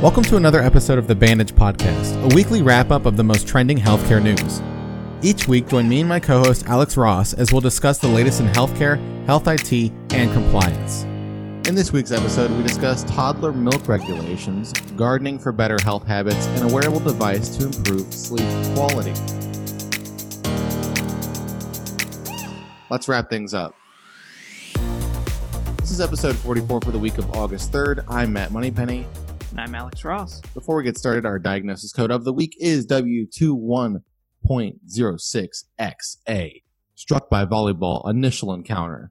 Welcome to another episode of the Bandage Podcast, a weekly wrap up of the most trending healthcare news. Each week, join me and my co host Alex Ross as we'll discuss the latest in healthcare, health IT, and compliance. In this week's episode, we discuss toddler milk regulations, gardening for better health habits, and a wearable device to improve sleep quality. Let's wrap things up. This is episode 44 for the week of August 3rd. I'm Matt Moneypenny. And I'm Alex Ross. Before we get started, our diagnosis code of the week is W21.06XA. Struck by volleyball, initial encounter.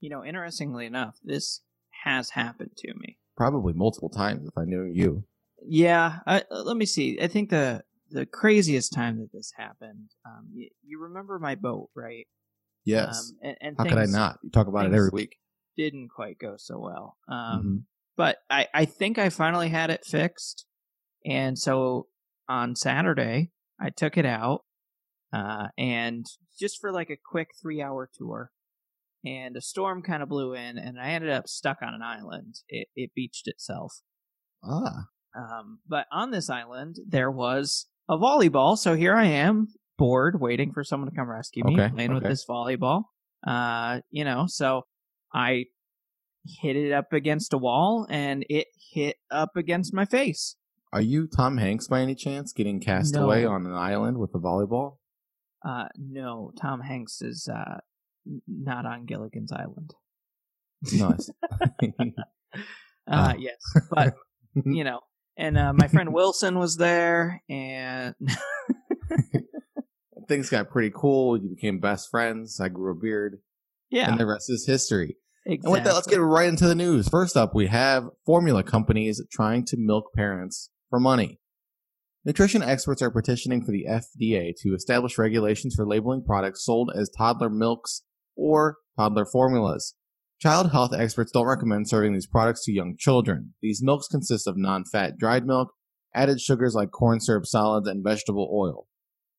You know, interestingly enough, this has happened to me. Probably multiple times if I knew you. Yeah, I, let me see. I think the the craziest time that this happened, um, you, you remember my boat, right? Yes. Um, and, and How could I not? You talk about it every week. Didn't quite go so well. Um, Mhm. But I, I think I finally had it fixed. And so on Saturday, I took it out, uh, and just for like a quick three hour tour. And a storm kind of blew in, and I ended up stuck on an island. It, it beached itself. Ah. Um, but on this island, there was a volleyball. So here I am, bored, waiting for someone to come rescue me, Okay, playing with this volleyball. Uh, you know, so I hit it up against a wall and it hit up against my face. Are you Tom Hanks by any chance getting cast No. away on an island with a volleyball? Uh, no, Tom Hanks is uh, not on Gilligan's Island. Nice. Uh, Oh. yes, but you know, and uh, my friend Wilson was there, and Things got pretty cool. You became best friends. I grew a beard. yeah, And the rest is history. Exactly. And with that, let's get right into the news. First up, we have formula companies trying to milk parents for money. Nutrition experts are petitioning for the FDA to establish regulations for labeling products sold as toddler milks or toddler formulas. Child health experts don't recommend serving these products to young children. These milks consist of non-fat dried milk, added sugars like corn syrup solids, and vegetable oil.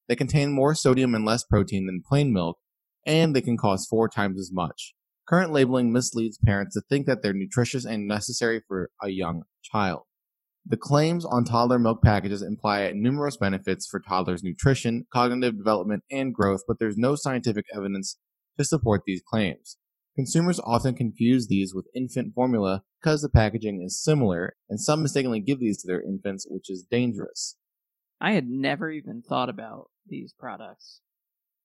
They contain more sodium and less protein than plain milk, and they can cost four times as much. Current labeling misleads parents to think that they're nutritious and necessary for a young child. The claims on toddler milk packages imply numerous benefits for toddlers' nutrition, cognitive development, and growth, but there's no scientific evidence to support these claims. Consumers often confuse these with infant formula because the packaging is similar, and some mistakenly give these to their infants, which is dangerous. I had never even thought about these products.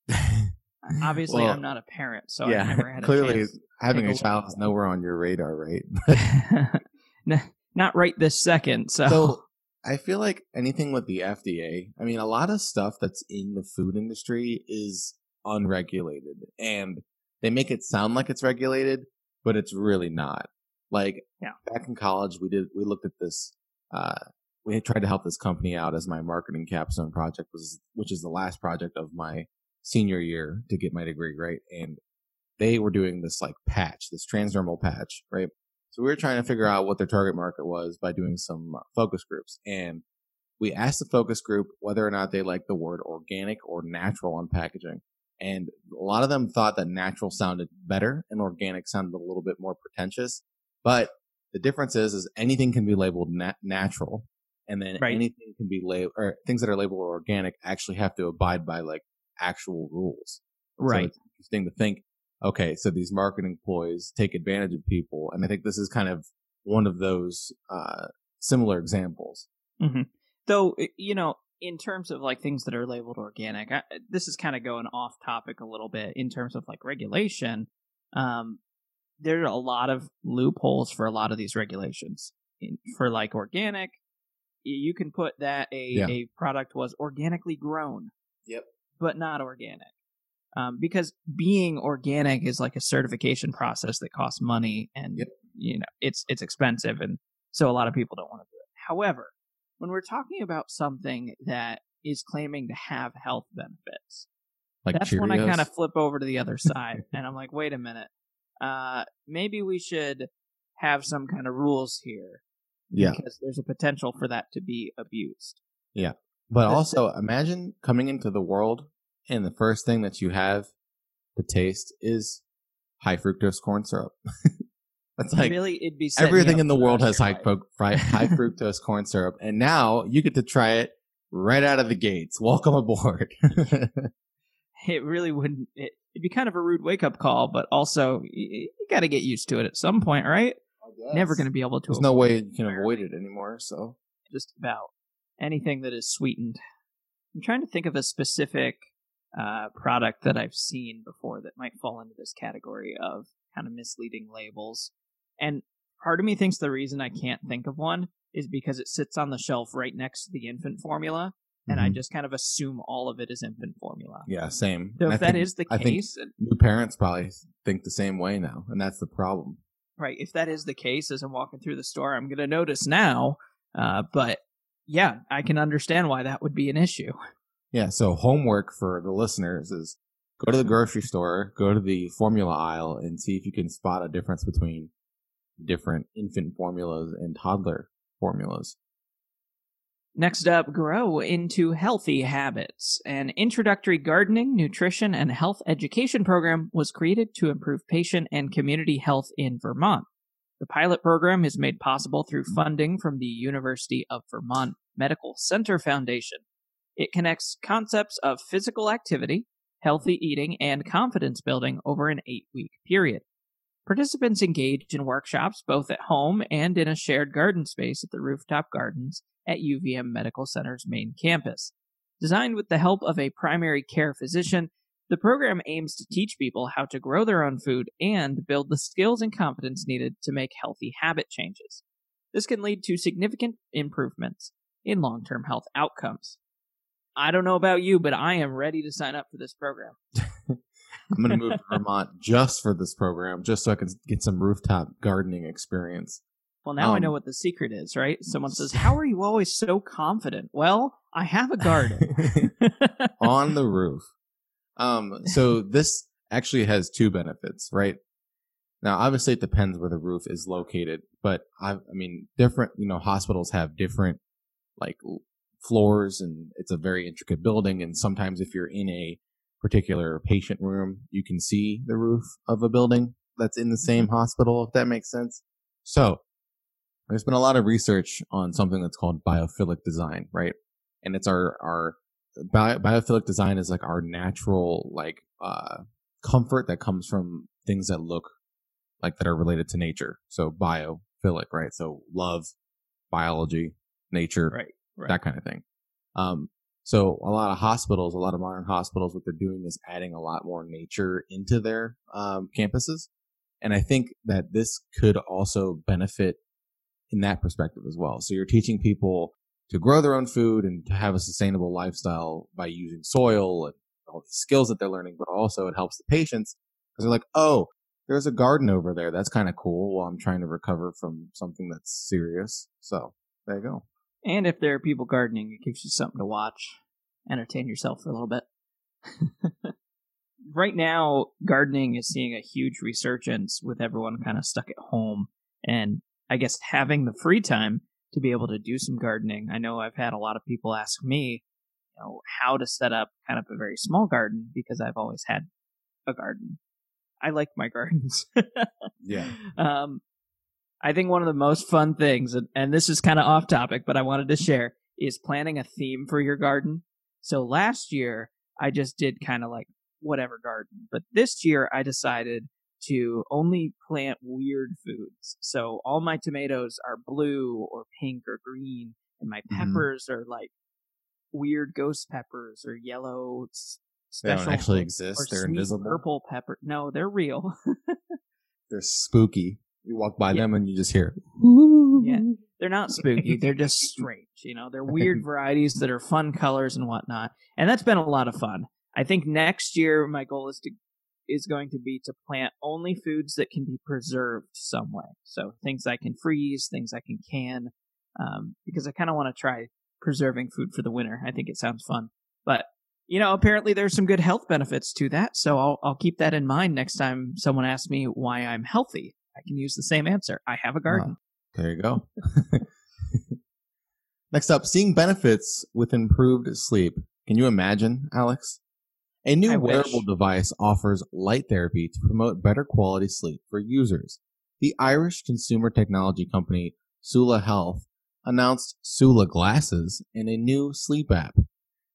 Obviously, Well, I'm not a parent, so I've never had clearly chance. having a a child is nowhere on your radar, right? Not right this second. So, So I feel like anything with the FDA, I mean, a lot of stuff that's in the food industry is unregulated and they make it sound like it's regulated, but it's really not. Like Yeah. back in college, we did, we looked at this, uh, we had tried to help this company out as my marketing capstone project was, which is the last project of my senior year to get my degree, right? And they were doing this like patch, this transdermal patch, right? So we were trying to figure out what their target market was by doing some uh, focus groups. And we asked the focus group whether or not they liked the word organic or natural on packaging. And a lot of them thought that natural sounded better and organic sounded a little bit more pretentious. But the difference is, is anything can be labeled nat- natural. And then Right. anything can be labeled, or things that are labeled organic actually have to abide by like actual rules. So right. it's interesting to think, okay, so these marketing ploys take advantage of people. And I think this is kind of one of those uh, similar examples. Though, you know, in terms of like things that are labeled organic, I, this is kind of going off topic a little bit in terms of like regulation. Um, there are a lot of loopholes for a lot of these regulations. In, for like organic, you can put that a, Yeah. a product was organically grown. Yep. But not organic. Um, because being organic is like a certification process that costs money and Yep. you know it's it's expensive and so a lot of people don't want to do it. However, when we're talking about something that is claiming to have health benefits, Like that's Cheerios. when I kind of flip over to the other side and I'm like, wait a minute, uh, maybe we should have some kind of rules here yeah. because there's a potential for that to be abused. But also imagine coming into the world and the first thing that you have to taste is high fructose corn syrup. That's like really, it'd be everything in the world has high, high fructose corn syrup, and now you get to try it right out of the gates. Welcome aboard. It really wouldn't. It, it'd be kind of a rude wake up call, but also you, you got to get used to it at some point, right? Never going to be able to. There's no way you can avoid it anymore. So just about anything that is sweetened. I'm trying to think of a specific uh, product that I've seen before that might fall into this category of kind of misleading labels. And part of me thinks the reason I can't think of one is because it sits on the shelf right next to the infant formula, and I Mhm. just kind of assume all of it is infant formula. yeah, same. So And I if that think- is the I think case, and- new parents probably think the same way now, and that's the problem. right, if that is the case, as I'm walking through the store, I'm going to notice now. Uh, but yeah, I can understand why that would be an issue. Yeah, so homework for the listeners is go to the grocery store, go to the formula aisle, and see if you can spot a difference between different infant formulas and toddler formulas. Next up, grow into healthy habits. An introductory gardening, nutrition, and health education program was created to improve patient and community health in Vermont. The pilot program is made mm-hmm. possible through mm-hmm. funding from the University of Vermont Medical Center Foundation. It connects concepts of physical activity, healthy eating, and confidence building over an eight week period. Participants engage in workshops both at home and in a shared garden space at the rooftop gardens at UVM Medical Center's main campus. Designed with the help of a primary care physician, the program aims to teach people how to grow their own food and build the skills and confidence needed to make healthy habit changes. This can lead to significant improvements in long term health outcomes. I don't know about you, but I am ready to sign up for this program. I'm going to move to Vermont just for this program, just so I can get some rooftop gardening experience. Well, now I Um, know what the secret is, right? Someone says, How are you always so confident? Well, I have a garden. on the roof. Um, so this actually has two benefits, right? Now, obviously, it depends where the roof is located, but I, I mean, different, you know, hospitals have different like floors, and it's a very intricate building. And sometimes, if you're in a particular patient room, you can see the roof of a building that's in the same hospital, if that makes sense. So, there's been a lot of research on something that's called biophilic design, right? And it's our our Bi- biophilic design is like our natural like uh comfort that comes from things that look like that are related to nature. So biophilic right? So love biology nature right, right. that kind of thing. Um so a lot of hospitals a lot of modern hospitals what they're doing is adding a lot more nature into their um, campuses. And i think that this could also benefit in that perspective as well. So you're teaching people to grow their own food and to have a sustainable lifestyle by using soil and all the skills that they're learning, but also it helps the patients because they're like, oh, there's a garden over there. That's kind of cool while I'm trying to recover from something that's serious. So there you go. And if there are people gardening, it gives you something to watch, entertain yourself for a little bit. right now, gardening is seeing a huge resurgence with everyone kind of stuck at home. And I guess having the free time to be able to do some gardening. I know I've had a lot of people ask me, you know, how to set up kind of a very small garden because I've always had a garden. I like my gardens. Yeah. Um, I think one of the most fun things, and, and this is kind of off topic, but I wanted to share, is planning a theme for your garden. So last year, I just did kind of like whatever garden, but this year I decided to only plant weird foods. So all my tomatoes are blue or pink or green, and my Mhm. peppers are like weird ghost peppers or yellow They don't actually exist. They're invisible. purple pepper. No, they're real. They're spooky. You walk by Yeah. them and you just hear. Yeah. They're not spooky. They're just strange. You know, they're weird varieties that are fun colors and whatnot. And that's been a lot of fun. I think next year my goal is to is going to be to plant only foods that can be preserved some way. So things I can freeze, things I can can, um, because I kind of want to try preserving food for the winter. I think it sounds fun. But you know, apparently there's some good health benefits to that. So I'll I'll keep that in mind next time someone asks me why I'm healthy. I can use the same answer. I have a garden. There you go. Next up, seeing benefits with improved sleep. Can you imagine, Alex? A new I wearable wish. device offers light therapy to promote better quality sleep for users. the Irish consumer technology company Sula Health announced Sula glasses in a new sleep app.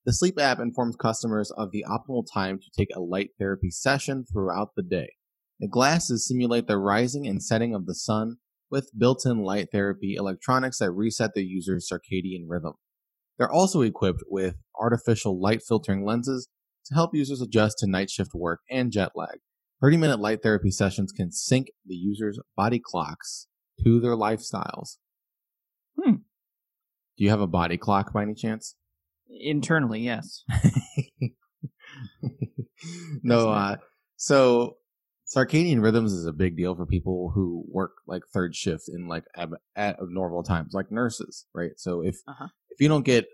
The sleep app informs customers of the optimal time to take a light therapy session throughout the day. The glasses simulate the rising and setting of the sun with built-in light therapy electronics that reset the user's circadian rhythm. They're also equipped with artificial light filtering lenses to help users adjust to night shift work and jet lag. 30 minute light therapy sessions can sync the user's body clocks to their lifestyles. Hmm. Do you have a body clock by any chance? Internally, yes. no, uh, so circadian rhythms is a big deal for people who work like third shift in like ab- at abnormal times, like nurses, right? So if Uh-huh. if you don't get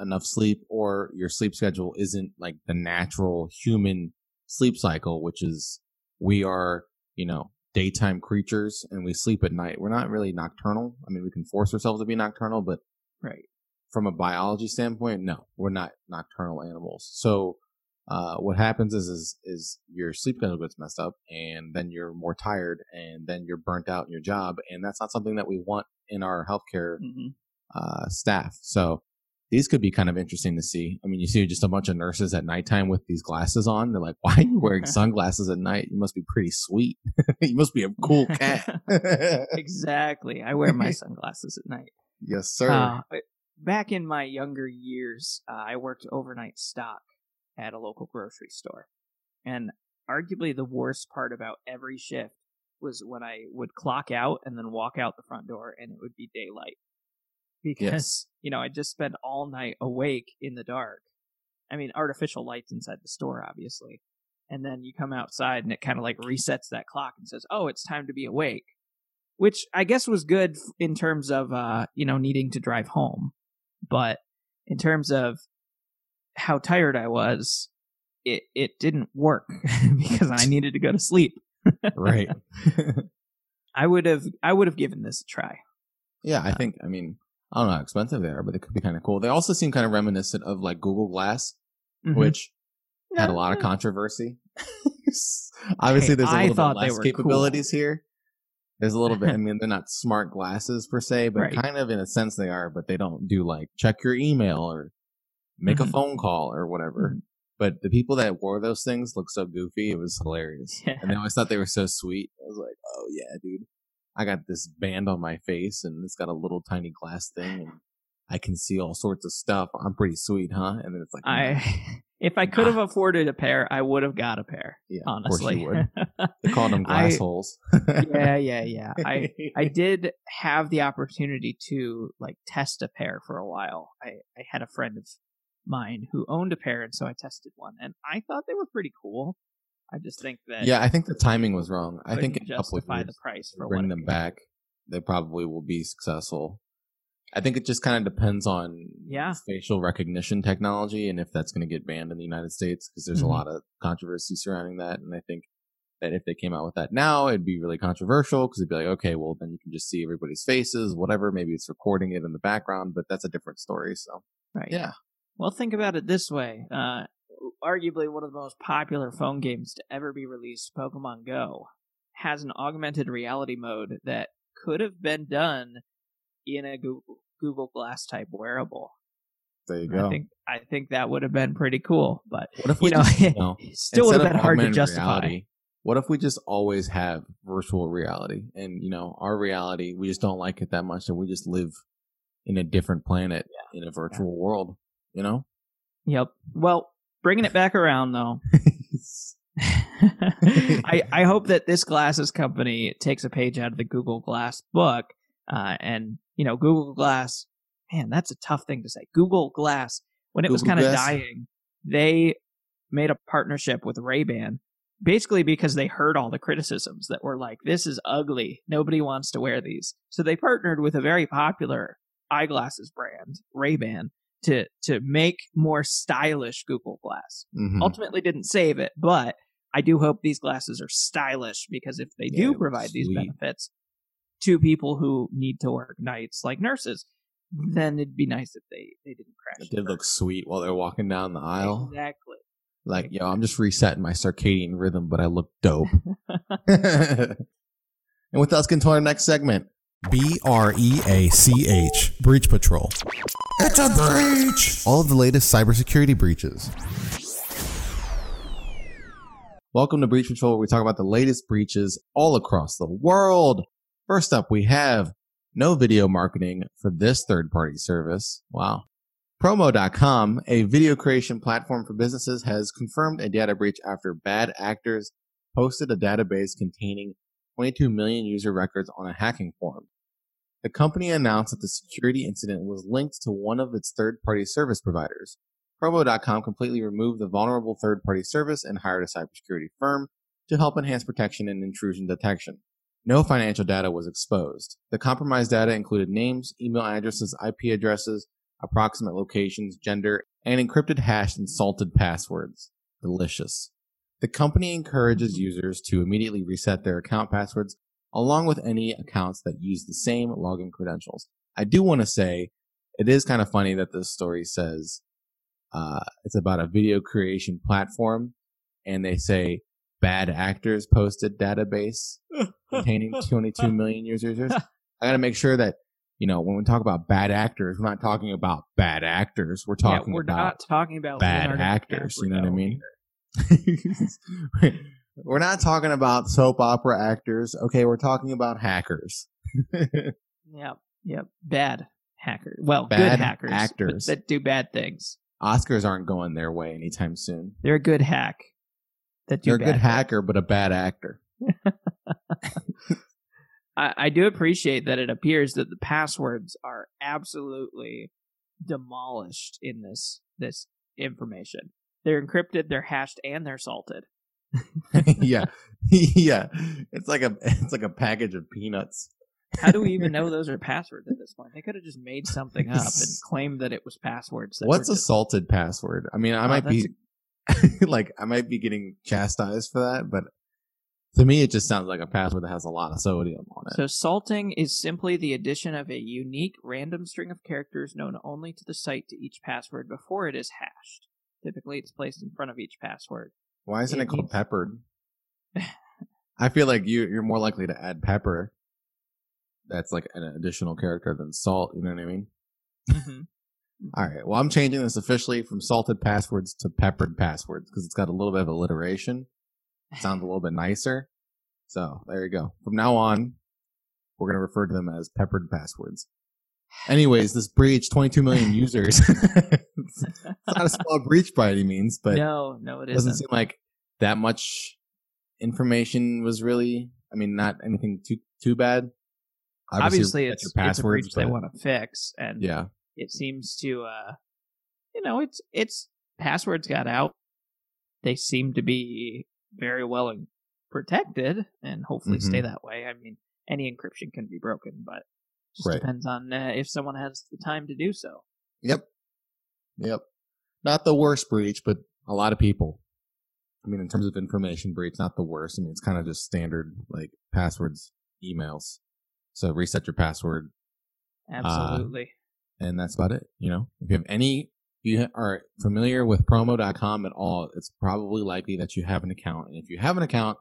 enough sleep or your sleep schedule isn't like the natural human sleep cycle, which is we are, you know, daytime creatures and we sleep at night. We're not really nocturnal. I mean, we can force ourselves to be nocturnal, but Right. from a biology standpoint, no, we're not nocturnal animals. So, uh, what happens is, is, is your sleep schedule gets messed up and then you're more tired and then you're burnt out in your job. And that's not something that we want in our healthcare, hmm uh, staff. So these could be kind of interesting to see. I mean, you see just a bunch of nurses at nighttime with these glasses on. They're like, why are you wearing sunglasses at night? You must be pretty sweet. you must be a cool cat. exactly. I wear my sunglasses at night. yes, sir. Uh, back in my younger years, uh, I worked overnight stock at a local grocery store. And arguably the worst part about every shift was when I would clock out and then walk out the front door and it would be daylight. Because, Yes. you know, I just spent all night awake in the dark. I mean, artificial lights inside the store, obviously. And then you come outside and it kind of like resets that clock and says, oh, it's time to be awake. Which I guess was good in terms of, uh, you know, needing to drive home. But in terms of how tired I was, it, it didn't work because I needed to go to sleep. right. I would have I would have given this a try. Yeah, I think. I mean, I don't know how expensive they are, but they could be kind of cool. They also seem kind of reminiscent of like Google Glass, Mhm. which had a lot of controversy. Obviously, Hey, there's a I little thought bit less capabilities here. There's a little bit. I mean, they're not smart glasses per se, but Right. kind of in a sense they are. But they don't do like check your email or make Mhm. a phone call or whatever. Mhm. But the people that wore those things looked so goofy. It was hilarious, Yeah. and they always thought they were so sweet. I was like, oh yeah, dude. I got this band on my face, and it's got a little tiny glass thing, and I can see all sorts of stuff. I'm pretty sweet, huh? And then it's like, mm. I if I could have afforded a pair, I would have got a pair. yeah, Honestly, you would. They called them glass I- holes. yeah, yeah, yeah. I I did have the opportunity to like test a pair for a while. I I had a friend of mine who owned a pair, and so I tested one, and I thought they were pretty cool. I just think that yeah, I think the timing was wrong. I think in a couple of justify years, the price for bring them back, they probably will be successful. I think it just kind of depends on Yeah. facial recognition technology and if that's going to get banned in the United States because there's Mhm. a lot of controversy surrounding that. And I think that if they came out with that now, it'd be really controversial because it'd be like, okay, well, then you can just see everybody's faces, whatever. Maybe it's recording it in the background, but that's a different story. So, Right. yeah. Well, think about it this way. Uh, arguably one of the most popular phone games to ever be released, Pokemon Go, has an augmented reality mode that could have been done in a Google, Google Glass type wearable. There you go. I think I think that would have been pretty cool, but what if you know, just, you know, still would have been hard to justify. reality, what if we just always have virtual reality and, you know, our reality, we just don't like it that much and we just live in a different planet in a virtual world, you know? Yep. Well, bringing it back around though, I, I hope that this glasses company takes a page out of the Google Glass book. Uh, and, you know, Google Glass, man, that's a tough thing to say. Google Glass, when it was kind of dying, they made a partnership with Ray-Ban basically because they heard all the criticisms that were like, this is ugly. Nobody wants to wear these. So they partnered with a very popular eyeglasses brand, Ray-Ban, to, to make more stylish Google Glass Mhm. ultimately didn't save it, but I do hope these glasses are stylish because if they Yeah, do provide these benefits to people who need to work nights like nurses, then it'd be nice if they, they didn't crash. It did look sweet while they're walking down the aisle. Exactly. Like, yo, I'm just resetting my circadian rhythm, but I look dope. And with us, get into our next segment. B R E A C H, Breach Patrol. It's a breach! All of the latest cybersecurity breaches. Welcome to Breach Patrol, where we talk about the latest breaches all across the world. First up, we have no video marketing for this third party service. Wow. Promo.com, a video creation platform for businesses, has confirmed a data breach after bad actors posted a database containing 22 million user records on a hacking forum. The company announced that the security incident was linked to one of its third party service providers. Promo.com completely removed the vulnerable third party service and hired a cybersecurity firm to help enhance protection and intrusion detection. No financial data was exposed. The compromised data included names, email addresses, IP addresses, approximate locations, gender, and encrypted hashed and salted passwords. Delicious. The company encourages users to immediately reset their account passwords along with any accounts that use the same login credentials. I do want to say it is kind of funny that this story says uh, it's about a video creation platform and they say bad actors posted database containing 22 million users. I got to make sure that you know, when we talk about bad actors, we're not talking about bad actors. We're talking yeah, we're about not talking about bad Leonardo actors. You know what I mean? we're not talking about soap opera actors. Okay, we're talking about hackers. Yep, yep. Bad hackers. Well, Bad good hackers actors. that do bad things. Oscars aren't going their way anytime soon. They're a good hack. That You're a good hacker, but a bad actor. I, I do appreciate that it appears that the passwords are absolutely demolished in this this information. They're encrypted, they're hashed, and they're salted. yeah, yeah. It's like a it's like a package of peanuts. How do we even know those are passwords at this point? They could have just made something up and claimed that it was passwords. What's a just, salted password? I mean, I Oh, might be like I might be getting chastised for that, but to me, it just sounds like a password that has a lot of sodium on it. So salting is simply the addition of a unique random string of characters known only to the site to each password before it is hashed. Typically, it's placed in front of each password. Why isn't it it called needs- peppered? I feel like you you're more likely to add pepper. That's like an additional character than salt. You know what I mean? Mhm. All right. Well, I'm changing this officially from salted passwords to peppered passwords because it's got a little bit of alliteration. It sounds a little bit nicer. So there you go. From now on, we're going to refer to them as peppered passwords. Anyways, this breach, 22 million users. it's not a small breach by any means, but no, no, it doesn't isn't. seem like that much information was really, I mean, not anything too, too bad. Obviously, that's it's, your it's a breach they want to fix, and Yeah. it seems to, uh, you know, it's it's passwords got out. They seem to be very well protected, and hopefully Mm-hmm. stay that way. I mean, any encryption can be broken, but just Right. depends on uh, if someone has the time to do so. Yep. Yep. Not the worst breach, but a lot of people. I mean, in terms of information breach, not the worst. I mean, it's kind of just standard like passwords, emails. So reset your password, Absolutely. and that's about it. You know, if you have any, if you are familiar with promo.com at all, it's probably likely that you have an account. And if you have an account,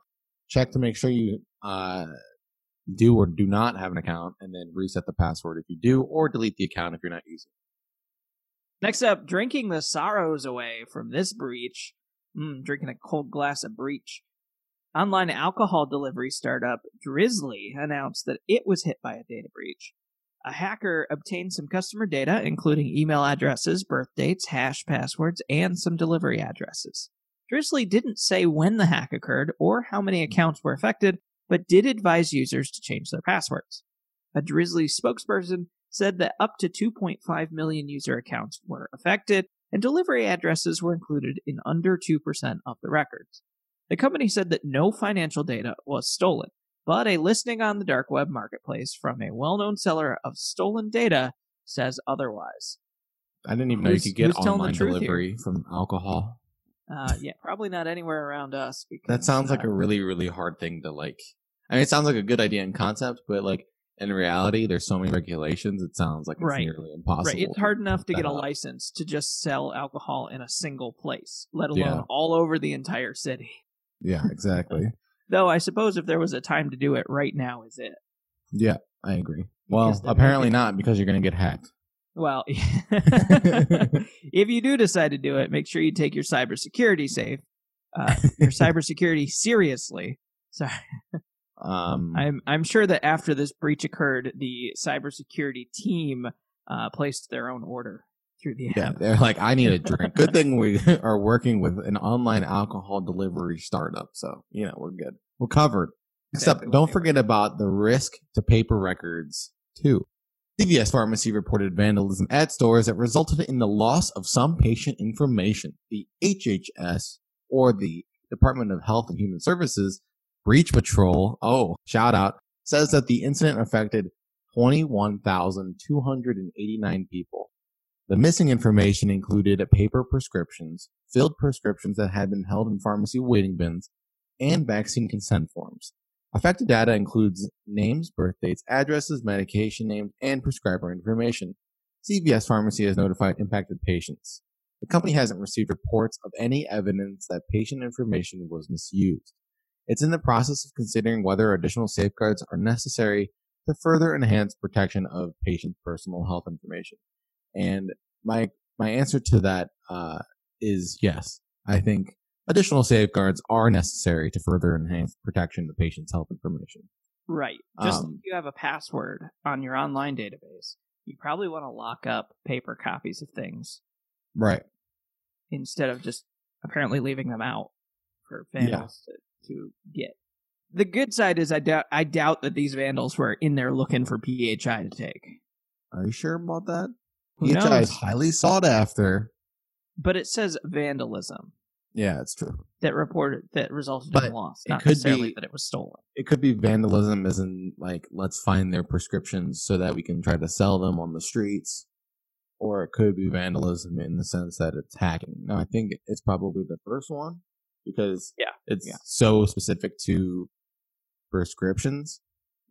check to make sure you uh, do or do not have an account, and then reset the password if you do, or delete the account if you're not using. Next up, drinking the sorrows away from this breach. Mm, drinking a cold glass of breach. Online alcohol delivery startup Drizly announced that it was hit by a data breach. A hacker obtained some customer data, including email addresses, birth dates, hash passwords, and some delivery addresses. Drizly didn't say when the hack occurred or how many accounts were affected, but did advise users to change their passwords. A Drizly spokesperson said that up to 2.5 million user accounts were affected, and delivery addresses were included in under 2% of the records. The company said that no financial data was stolen, but a listing on the dark web marketplace from a well known seller of stolen data says otherwise. I didn't even know you could get who's online truth here? delivery from alcohol. Uh, yeah, probably not anywhere around us. Because, That sounds like uh, a really, really hard thing to like. I mean, it sounds like a good idea in concept, but like in reality, there's so many regulations. It sounds like it's Right. nearly impossible. Right, it's hard enough to get a up. license to just sell alcohol in a single place, let alone Yeah. all over the entire city. Yeah, exactly. Though I suppose if there was a time to do it, right now is it. Yeah, I agree. Well, apparently not because you're going to get hacked. Well, if you do decide to do it, make sure you take your cybersecurity safe, uh, your cybersecurity seriously. Sorry, Um, I'm I'm sure that after this breach occurred, the cybersecurity team uh, placed their own order through the yeah, app. they're like, I need a drink. Good thing we are working with an online alcohol delivery startup, so you know we're good. We're covered. Except, Exactly what don't forget about the risk to paper records too. CVS Pharmacy reported vandalism at stores that resulted in the loss of some patient information. The HHS, or the Department of Health and Human Services, Breach Patrol, oh, shout out, says that the incident affected 21,289 people. The missing information included paper prescriptions, filled prescriptions that had been held in pharmacy waiting bins, and vaccine consent forms. Affected data includes names, birth dates, addresses, medication names, and prescriber information. CVS Pharmacy has notified impacted patients. The company hasn't received reports of any evidence that patient information was misused. It's in the process of considering whether additional safeguards are necessary to further enhance protection of patients' personal health information. And my my answer to that uh, is yes. I think additional safeguards are necessary to further enhance protection of patients' health information. Right. Just Um, if you have a password on your online database, you probably want to lock up paper copies of things Right. instead of just apparently leaving them out for Yeah. to, to get. The good side is I doubt I doubt that these vandals were in there looking for PHI to take. Are you sure about that? Who PHI is highly sought after. But it says vandalism Yeah, it's true. that reported that resulted But in loss, it not could necessarily be- that it was stolen. It could be vandalism, as in like let's find their prescriptions so that we can try to sell them on the streets, or it could be vandalism in the sense that it's hacking. No, I think it's probably the first one because Yeah, it's yeah. so specific to prescriptions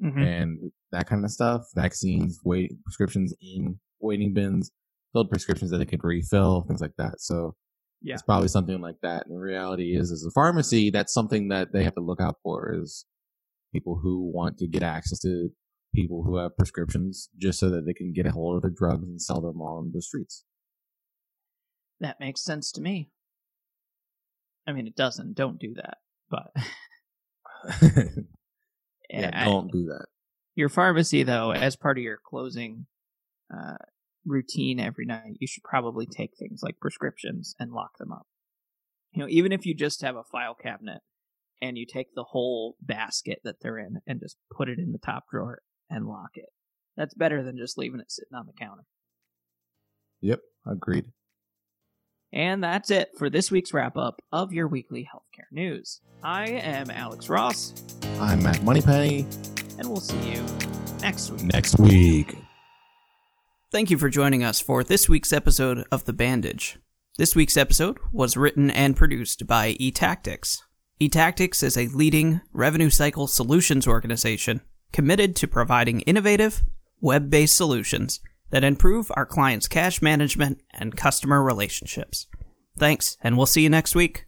Mhm. and that kind of stuff. Vaccines, wait prescriptions in waiting bins, filled prescriptions that they could refill, things like that. So Yeah. it's probably something like that. And the reality is, as a pharmacy, that's something that they have to look out for is people who want to get access to people who have prescriptions just so that they can get a hold of the drugs and sell them on the streets. That makes sense to me. I mean, it doesn't. Don't do that. But yeah, I- don't do that. your pharmacy, though, as part of your closing uh, routine every night, you should probably take things like prescriptions and lock them up. You know, even if you just have a file cabinet and you take the whole basket that they're in and just put it in the top drawer and lock it. That's better than just leaving it sitting on the counter. Yep, agreed. And that's it for this week's wrap up of your weekly healthcare news. I am Alex Ross, I'm Matt Moneypenny. and we'll see you next week. Next week. Thank you for joining us for this week's episode of The Bandage. This week's episode was written and produced by eTactics. eTactics is a leading revenue cycle solutions organization committed to providing innovative, web based solutions that improve our clients' cash management and customer relationships. Thanks, and we'll see you next week.